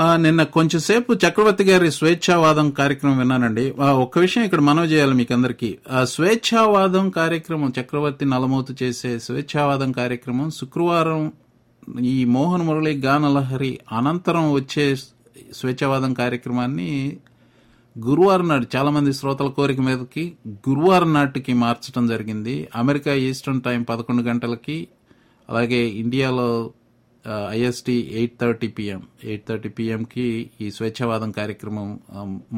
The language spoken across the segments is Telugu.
నిన్న కొంచెంసేపు చక్రవర్తి గారి స్వేచ్ఛావాదం కార్యక్రమం విన్నానండి. ఒక్క విషయం ఇక్కడ మనవి చేయాలి మీకు అందరికీ ఆ స్వేచ్ఛావాదం కార్యక్రమం చక్రవర్తి నలమోతు చేసే స్వేచ్ఛావాదం కార్యక్రమం శుక్రవారం ఈ మోహన్ మురళి గానలహరి అనంతరం వచ్చే స్వేచ్ఛావాదం కార్యక్రమాన్ని గురువారం నాడు చాలా మంది శ్రోతల కోరిక మీదకి గురువారం నాటికి మార్చడం జరిగింది. అమెరికా ఈస్టర్న్ టైం పదకొండు గంటలకి అలాగే ఇండియాలో IST eight thirty PM. Eight thirty పిఎంకి ఈ స్వేచ్ఛావాదం కార్యక్రమం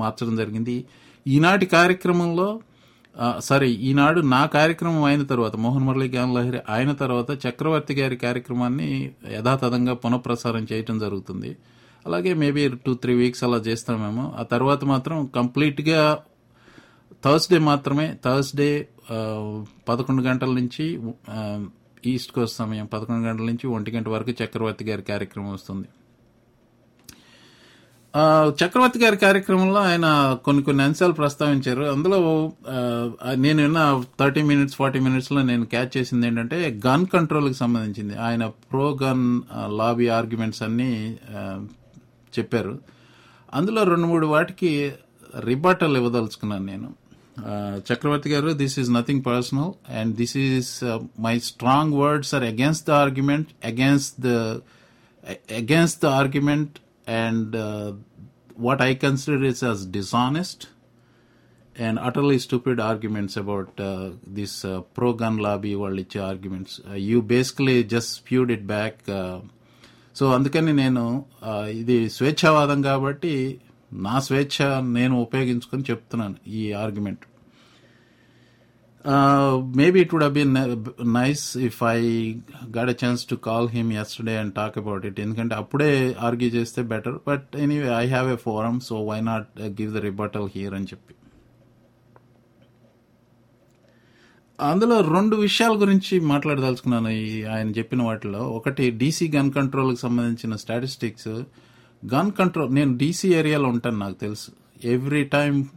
మార్చడం జరిగింది. ఈనాటి కార్యక్రమంలో సరే ఈనాడు నా కార్యక్రమం అయిన తర్వాత మోహన్ మురళీ గాన్ లహరి అయిన తర్వాత చక్రవర్తి గారి కార్యక్రమాన్ని యథాతథంగా పునఃప్రసారం చేయటం జరుగుతుంది. అలాగే మేబీ టూ త్రీ వీక్స్ అలా చేస్తామేమో. ఆ తర్వాత మాత్రం కంప్లీట్గా థర్స్డే మాత్రమే థర్స్డే పదకొండు గంటల నుంచి ఈస్ట్ కోస్ట్ సమయం పదకొండు గంటల నుంచి ఒంటి గంట వరకు చక్రవర్తి గారి కార్యక్రమం వస్తుంది. చక్రవర్తి గారి కార్యక్రమంలో ఆయన కొన్ని కొన్ని అంశాలు ప్రస్తావించారు. అందులో నేను విన్న థర్టీ మినిట్స్ ఫార్టీ మినిట్స్లో నేను క్యాచ్ చేసింది ఏంటంటే గన్ కంట్రోల్కి సంబంధించింది. ఆయన ప్రో గన్ లాబీ ఆర్గ్యుమెంట్స్ అన్నీ చెప్పారు. అందులో రెండు మూడు వాటికి రిబాటల్ ఇవ్వదలుచుకున్నాను నేను. Chakravarthy garu this is nothing personal and this is my strong words are against the argument against the against the argument and what I consider is as dishonest and utterly stupid arguments about this pro gun lobby వాళ్ళు ఇచ్చే arguments you basically just spewed it back so అందుకని నేను ఇది స్వేచ్ఛావాదం కాబట్టి నా స్వేచ్ఛ నేను ఉపయోగించుకొని చెప్తున్నాను ఈ argument Uh, maybe it would have been nice if I got a chance to call him yesterday and talk about it. ఎందుకంటే అప్పుడే ఆర్గ్యూ చేస్తే better but anyway I have a forum so why not give the rebuttal here అని చెప్పి. అందులో రెండు విషయాల గురించి మాట్లాడదలుచుకున్నాను ఈ ఆయన చెప్పిన వాటిలో. ఒకటి డీసీ గన్ కంట్రోల్కి సంబంధించిన స్టాటిస్టిక్స్ గన్ కంట్రోల్ నేను డీసీ ఏరియాలో ఉంటాను నాకు తెలుసు. Every time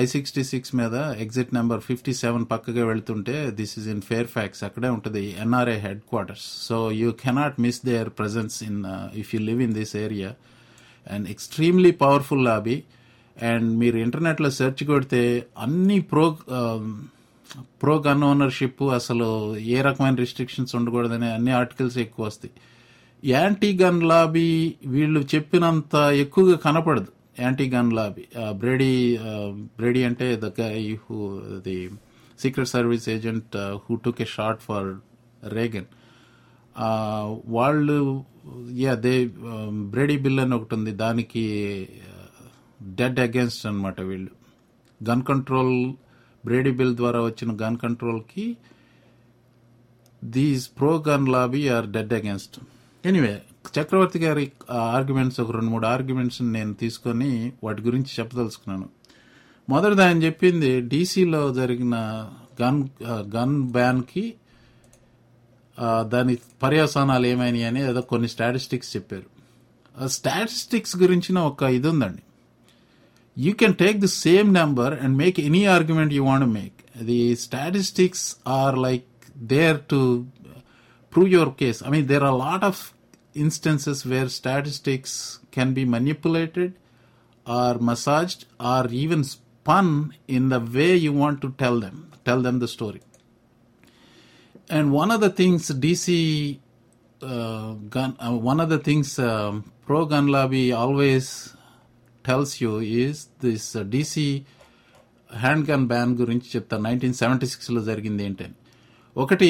I sixty six మీద ఎగ్జిట్ నెంబర్ ఫిఫ్టీ సెవెన్ పక్కగా వెళ్తుంటే this is in Fairfax అక్కడే ఉంటుంది NRI headquarters so you cannot miss their presence in if you live in this area and extremely powerful lobby and మీరు ఇంటర్నెట్లో సెర్చ్ కొడితే అన్ని ప్రో ప్రో గన్ ఓనర్షిప్ అసలు ఏ రకమైన రిస్ట్రిక్షన్స్ ఉండకూడదనే అన్ని ఆర్టికల్స్ ఎక్కువ వస్తాయి. యాంటీ గన్ లాబీ వీళ్ళు చెప్పినంత ఎక్కువగా కనపడదు. Anti gun lobby Brady Brady అంటే the guy who the secret service agent who took a shot for Reagan వాళ్ళు యా దే బ్రేడీ బిల్ అని ఒకటి ఉంది. దానికి డెడ్ అగేన్స్ట్ అనమాట వీళ్ళు. గన్ కంట్రోల్ బ్రేడీ బిల్ ద్వారా వచ్చిన gun కంట్రోల్కి these pro gun lobby are dead against anyway Chakravarthy గారి ఆర్గ్యుమెంట్స్ ఒక రెండు మూడు ఆర్గ్యుమెంట్స్ నేను తీసుకొని వాటి గురించి చెప్పదలుచుకున్నాను. మొదటిది ఆయన చెప్పింది డీసీలో జరిగిన గన్ గన్ బ్యాన్కి దాని పర్యవసానాలు ఏమైనాయి అని ఏదో కొన్ని స్టాటిస్టిక్స్ చెప్పారు. ఆ స్టాటిస్టిక్స్ గురించిన ఒక ఇది ఉందండి you can take the same number and make any argument you want make the statistics or like there to prove your case. I mean, there are a lot of instances where statistics can be manipulated or massaged or even spun in the way you want to tell them, tell them the story. And one of the things DC uh, gun, uh, one of the things um, pro gun lobby always tells you is this uh, DC hand gun ban గురించి చెప్తాను నైన్టీన్ సెవెంటీ సిక్స్లో జరిగింది ఏంటని ఒకటి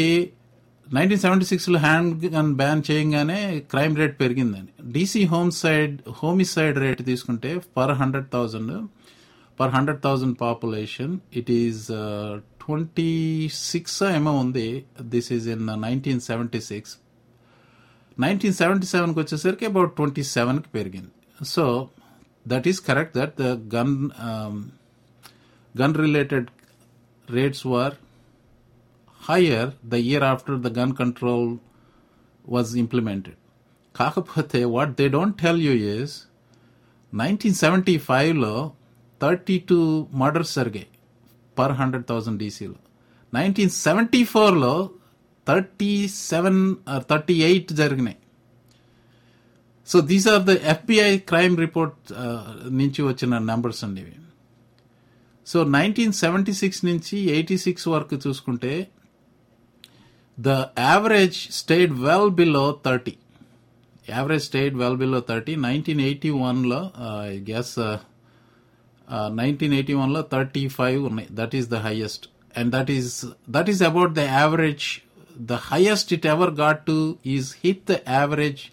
నైన్టీన్ సెవెంటీ సిక్స్లో హ్యాండ్ గన్ బ్యాన్ చేయగానే క్రైమ్ రేట్ పెరిగిందని. DC home side homicide rate తీసుకుంటే per hundred thousand per hundred thousand population it is twenty six ఏమో ఉంది. This is in nineteen seventy six. Nineteen seventy సెవెన్కి వచ్చేసరికి అబౌట్ ట్వంటీ సెవెన్కి పెరిగింది. So that is correct that the gun gun related rates were higher the year after the gun control was implemented. కాకపోతే what they don't tell you is nineteen seventy ఫైవ్లో థర్టీ టూ మర్డర్స్ జరిగాయి పర్ హండ్రెడ్ థౌసండ్ డీసీలో నైన్టీన్ సెవెంటీ ఫోర్లో థర్టీ సెవెన్ థర్టీ ఎయిట్ జరిగినాయి. So these are the FBI crime report నుంచి వచ్చిన నెంబర్స్ అండి ఇవి. సో నైన్టీన్ సెవెంటీ సిక్స్ నుంచి ఎయిటీ సిక్స్ వరకు చూసుకుంటే the average state well below thirty average state well below thirty nineteen eighty వన్లో ఐ గెస్ నైన్టీన్ ఎయిటీ వన్లో థర్టీ ఫైవ్ ఉన్నాయి that is the highest and that is that is about the average the highest it ever got to is hit the average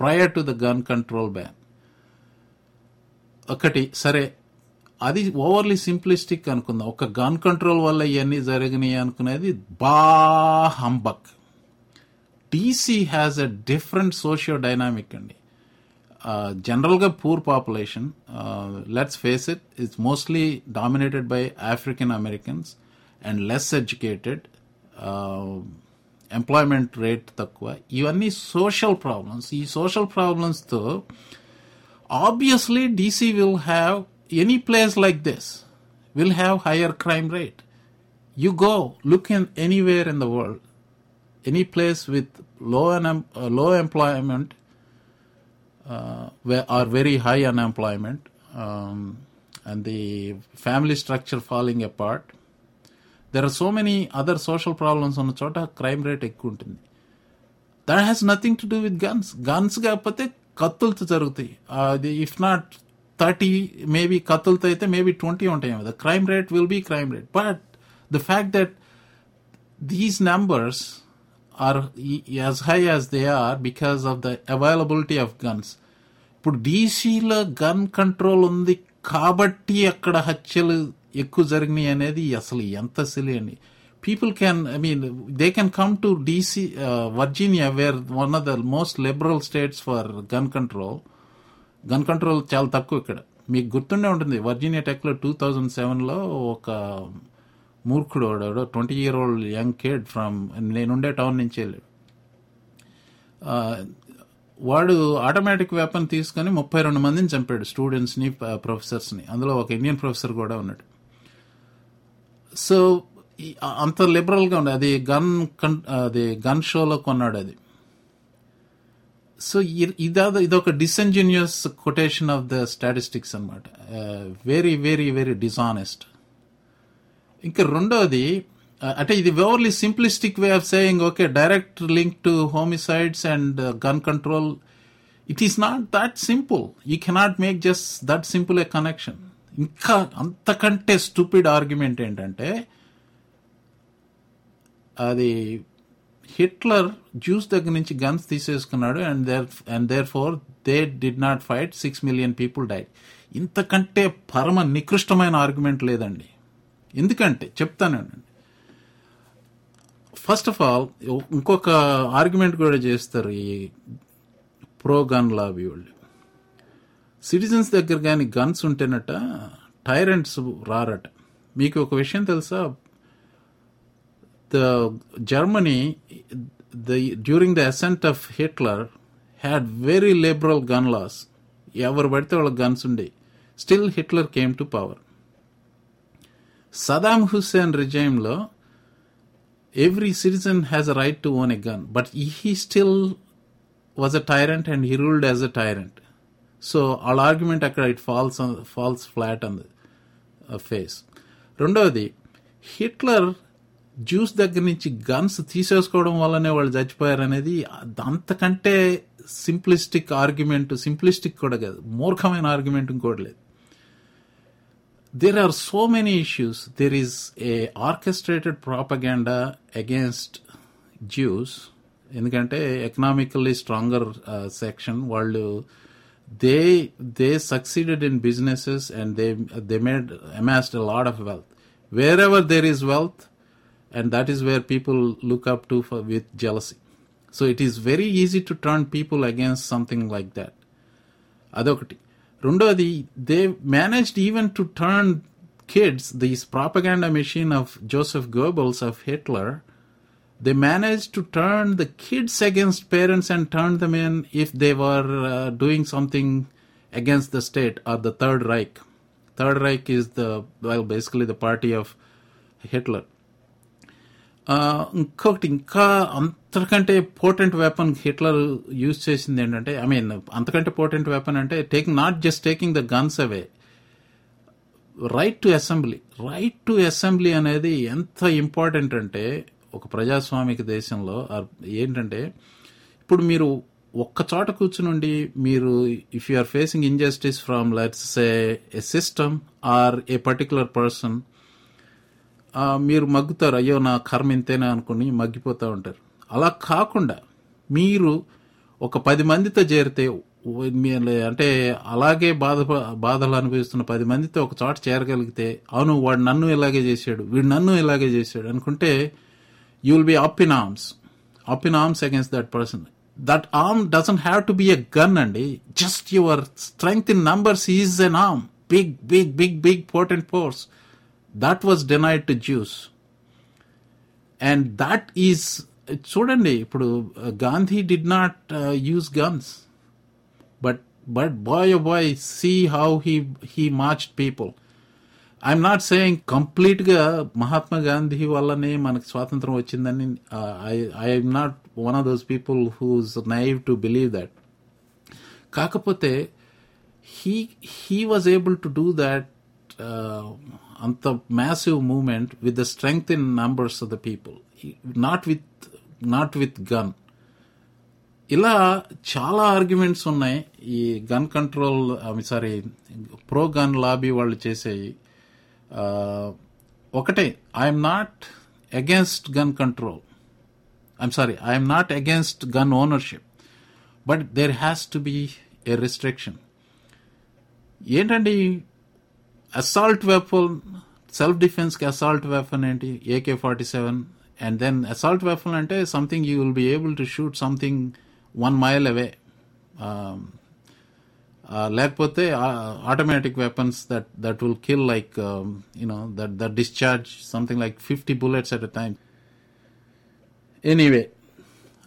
prior to the gun control ban ఒకటి సరే అది ఓవర్లీ సింప్లిస్టిక్ అనుకుందాం. ఒక గన్ కంట్రోల్ వల్ల ఇవన్నీ జరిగినాయి అనుకునేది bah humbug. DC has a different socio dynamic అండి. జనరల్గా poor population let's face it it's mostly dominated by African Americans and less educated employment rate తక్కువ. ఇవన్నీ సోషల్ ప్రాబ్లమ్స్ ఈ social ప్రాబ్లమ్స్తో obviously DC will have any place like this will have higher crime rate you go look in anywhere in the world any place with low un- uh, low employment uh, where, or very high unemployment um, and the family structure falling apart there are so many other social problems on చోట క్రైమ్ రేట్ ఎక్కువ ఉంటుంది that has nothing to do with guns guns కాకపోతే కత్తులతో జరుగుతాయి అది ఇఫ్ నాట్ థర్టీ మేబీ కత్తులతో అయితే మేబీ ట్వంటీ ఉంటాయి the crime rate will be crime rate but the fact that these numbers are e- as high as they are because of the availability of guns. ఇప్పుడు డీసీలో గన్ కంట్రోల్ ఉంది కాబట్టి అక్కడ హత్యలు ఎక్కువ జరిగినాయి అనేది అసలు ఎంత సిలి అండి. People can I mean they can come to DC Virginia where one of the most liberal states for gun control gun control చాలా తక్కువ ఇక్కడ. మీకు గుర్తుండే ఉంటుంది వర్జీనియా టెక్లో టూ థౌజండ్ సెవెన్లో ఒక మూర్ఖుడు వాడు twenty year old young kid from నేనుండే టౌన్ నుంచి వెళ్ళాడు. వాడు ఆటోమేటిక్ వెపన్ తీసుకొని ముప్పై రెండు మందిని చంపాడు స్టూడెంట్స్ని ప్రొఫెసర్స్ని. అందులో ఒక ఇండియన్ ప్రొఫెసర్ కూడా ఉన్నాడు. సో అంత లిబరల్గా ఉంది అది గన్ కన్ అది గన్ షోలో కొన్నాడు అది. సో ఇదా ఇదొక disingenuous quotation of the statistics అనమాట వెరీ వెరీ వెరీ డిసానెస్ట్ ఇంకా రెండోది అంటే ఇది overly simplistic way of saying okay direct link to homicides and gun control it is not that simple you cannot make just that simple a connection ఇంకా అంతకంటే స్టూపిడ్ ఆర్గ్యుమెంట్ ఏంటంటే అది హిట్లర్ జ్యూస్ దగ్గర నుంచి guns తీసేసుకున్నాడు and there and there for they did not fight six million people died ఇంతకంటే పరమ నికృష్టమైన ఆర్గ్యుమెంట్ లేదండి. ఎందుకంటే చెప్తానండి ఫస్ట్ ఆఫ్ ఆల్ ఇంకొక ఆర్గ్యుమెంట్ కూడా చేస్తారు ఈ ప్రో గన్ లాబీ వాళ్ళు. సిటిజన్స్ దగ్గర కానీ గన్స్ ఉంటేనట టైరెంట్స్ రారట. మీకు ఒక విషయం తెలుసా? the Germany the during the ascent of Hitler had very liberal gun laws ఎవరు పడితే వాళ్ళకి గన్స్ ఉండే still Hitler came to power Saddam Hussein రిజైమ్లో every citizen has a right to own a gun but he still was a tyrant and he ruled as a tyrant so వాళ్ళ ఆర్గ్యుమెంట్ అక్కడ it falls falls flat on the face రెండవది హిట్లర్ జ్యూస్ దగ్గర నుంచి గన్స్ తీసేసుకోవడం వల్లనే వాళ్ళు చచ్చిపోయారు అనేది అంతకంటే సింప్లిస్టిక్ ఆర్గ్యుమెంట్ సింప్లిస్టిక్ కూడా కాదు మూర్ఖమైన ఆర్గ్యుమెంట్ ఇంకోటి లేదు. There are so many issues there is a orchestrated propaganda against Jews ఎందుకంటే ఎకనామికల్లీ స్ట్రాంగర్ సెక్షన్ వాళ్ళు they they succeeded in businesses and they they made amassed lot of wealth wherever there is wealth and that is where people look up to with jealousy so it is very easy to turn people against something like that అదొకటి రెండోది they managed even to turn kids this propaganda machine of Joseph Goebbels of Hitler they managed to turn the kids against parents and turn them in if they were uh, doing something against the state or the Third Reich. Third Reich is the, well, basically the party of Hitler. ఆ, ఇంకొకటి ఇంకా అంతకంటే పోర్టెంట్ వెపన్ హిట్లర్ యూజ్ చేసింది ఏంటంటే ఐ మీన్ అంతకంటే పోర్టెంట్ వెపన్ అంటే taking not just taking the guns away right to assembly right to assembly అనేది ఎంత ఇంపార్టెంట్ అంటే ఒక ప్రజాస్వామిక దేశంలో ఏంటంటే ఇప్పుడు మీరు ఒక్క చోట కూర్చునుండి మీరు if you are facing injustice from let's a system or a particular person మీరు మగ్గుతారు అయ్యో నా కర్మ ఇంతేనా అనుకుని మగ్గిపోతూ ఉంటారు. అలా కాకుండా మీరు ఒక పది మందితో చేరితే మీ- అంటే అలాగే బాధ బాధలు అనుభవిస్తున్న పది మందితో ఒక చోట చేరగలిగితే అవును వాడు నన్ను ఇలాగే చేశాడు వీడు నన్ను ఇలాగే చేశాడు అనుకుంటే you will be up in arms up in arms against that person that arm doesn't have to be a gun అండి just your strength in numbers is an arm big big big big important force that was denied to Jews and that is చూడండి ఇప్పుడు Gandhi did not use guns but but boy boy see how he he march people I'm not saying కంప్లీట్గా మహాత్మా గాంధీ వల్లనే మనకు స్వాతంత్రం వచ్చిందని I'm not one of those people who's naive to believe that కాకపోతే he he was able to do that అంత massive movement with the strength in numbers of the people not with not with gun ఇలా చాలా ఆర్గ్యుమెంట్స్ ఉన్నాయి. ఈ gun control sorry pro gun lobby వాళ్ళు చేసేవి ఒకటే. I'm not against gun control I'm sorry I'm not against gun ownership but there has to be a restriction ఏంటండి? అసాల్ట్ వెపన్ సెల్ఫ్ డిఫెన్స్కి అసాల్ట్ వెపన్ ఏంటి? AK forty seven and then assault weapon అంటే something you will be able to shoot something one mile away లేకపోతే automatic weapons that that will kill like you know that that discharge something like fifty bullets at a time anyway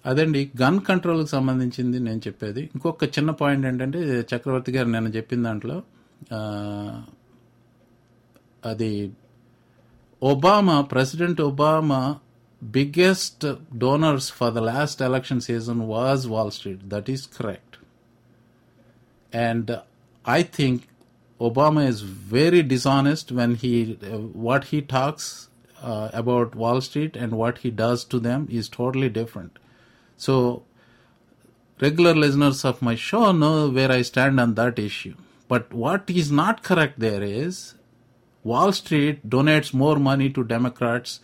అదండి. గన్ కంట్రోల్కి సంబంధించింది నేను చెప్పేది. ఇంకొక చిన్న పాయింట్ ఏంటంటే చక్రవర్తి గారు నేను చెప్పిన దాంట్లో అది Obama president Obama biggest donors for the last election season was Wall Street that is correct and I think Obama is very dishonest when he uh, what he talks uh, about Wall Street and what he does to them is totally different. So regular listeners of my show know where I stand on that issue. But what is not correct there is Wall Street donates more money to Democrats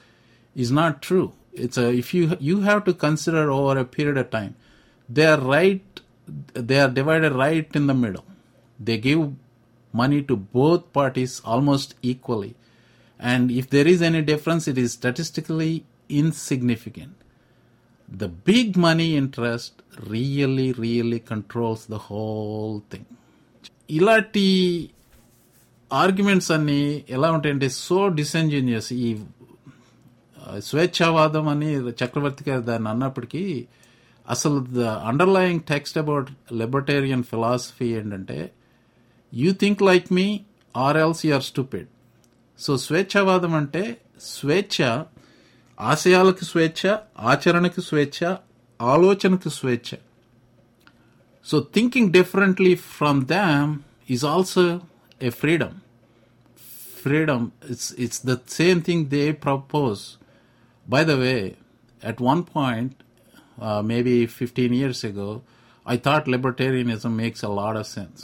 is not true. It's a, if you you have to consider over a period of time, they are right, they are divided right in the middle. They give money to both parties almost equally, and if there is any difference, it is statistically insignificant. The big money interest really, really controls the whole thing. Ilati arguments అన్ని ఎలా ఉంటాయంటే సో డిసెంజినియస్ ఈ స్వేచ్ఛావాదం అని చక్రవర్తి గారు దాన్ని అన్నప్పటికీ అసలు the underlying text about libertarian philosophy ఏంటంటే you think like me or else you're stupid so స్వేచ్ఛావాదం అంటే స్వేచ్ఛ ఆశయాలకు స్వేచ్ఛ ఆచరణకు స్వేచ్ఛ ఆలోచనకు స్వేచ్ఛ. So thinking differently from them is also A freedom freedom it's it's the same thing they propose by the way at one point uh, maybe 15 years ago i thought libertarianism makes a lot of sense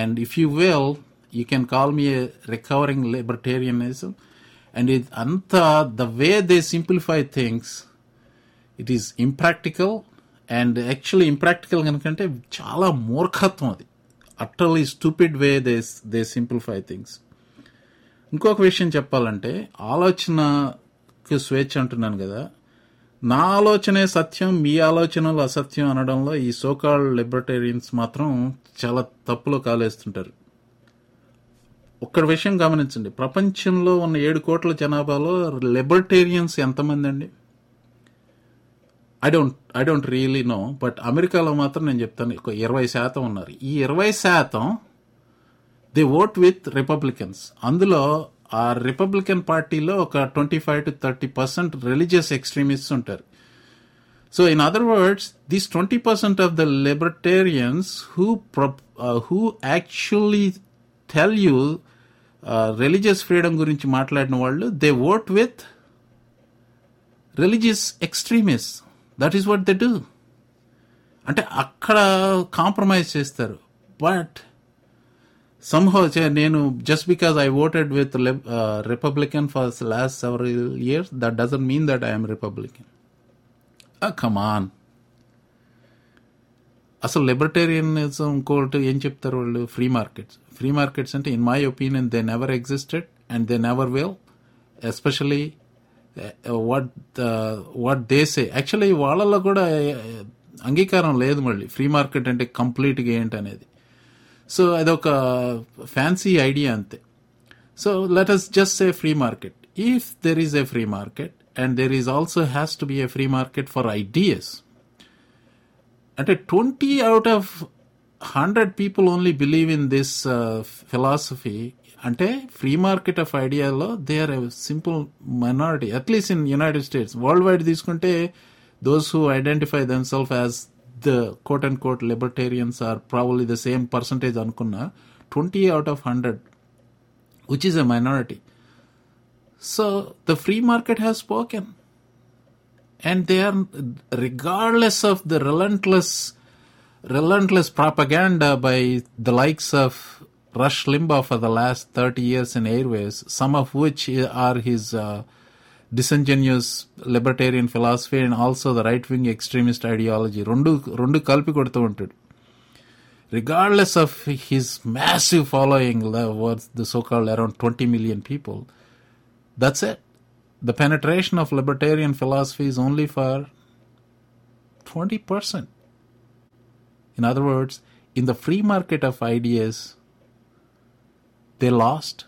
and if you will you can call me a recovering libertarianism and it anta the way they simplify things it is impractical and actually impractical కనుకంటే చాలా మూర్ఖత్వం అది utterly stupid way they they simplify things ఇంకొక విషయం చెప్పాలంటే ఆలోచనకు స్వేచ్ఛ అంటున్నాను కదా. నా ఆలోచనే సత్యం మీ ఆలోచనలు అసత్యం అనడంలో ఈ సోకాల్ లిబర్టేరియన్స్ మాత్రం చాలా తప్పులో కాలేస్తుంటారు. ఒక్క విషయం గమనించండి. ప్రపంచంలో ఉన్న ఏడు కోట్ల జనాభాలో లిబర్టేరియన్స్ ఎంతమంది అండి? I don't I don't really know but అమెరికాలో మాత్రం నేను చెప్తాను ఒక ఇరవై శాతం ఉన్నారు. ఈ ఇరవై శాతం దే ఓట్ విత్ రిపబ్లికన్స్ అందులో ఆ రిపబ్లికన్ పార్టీలో ఒక twenty five to thirty percent religious extremists ఉంటారు so in other words this twenty percent of the libertarians who who actually tell you religious freedom గురించి మాట్లాడిన వాళ్ళు they vote with religious extremist that is what they do అంటే అక్కడ కాంప్రమైజ్ చేస్తారు. బట్ సంహౌ నేను just because I voted with Republican for last several years that doesn't mean that I'm Republican come అసలు లిబర్టేరియనిజం ఇంకోటి ఏం చెప్తారు వాళ్ళు? ఫ్రీ మార్కెట్స్ ఫ్రీ మార్కెట్స్ అంటే in my opinion they never existed and they never will especially what what these actually వాళ్ళల్లో కూడా అంగీకారం లేదు మళ్ళీ. ఫ్రీ మార్కెట్ అంటే కంప్లీట్గా ఏంటనేది. సో అదొక ఫ్యాన్సీ ఐడియా అంతే. So let us just say free market if there is a free market and there is also has to be a free market for ideas అంటే twenty out of hundred people only believe in this philosophy అంటే free market of ఐడియాలో they are simple minority at least in United States worldwide తీసుకుంటే those who identify themselves as the quote and quote libertarians are probably the same percentage అనుకున్నా twenty out of hundred which is a minority so the free market has spoken and they are regardless of the relentless relentless propaganda by the likes of Rush Limbaugh for the last 30 years in airways, some of which are his uh, disingenuous libertarian philosophy and also the right wing extremist ideology. రెండు రెండు కలిపి కొడుతూ ఉంటాడు regardless of his massive following, was the so-called around 20 million people, that's it. The penetration of libertarian philosophy is only for 20%. In other words, in the free market of ideas, they lost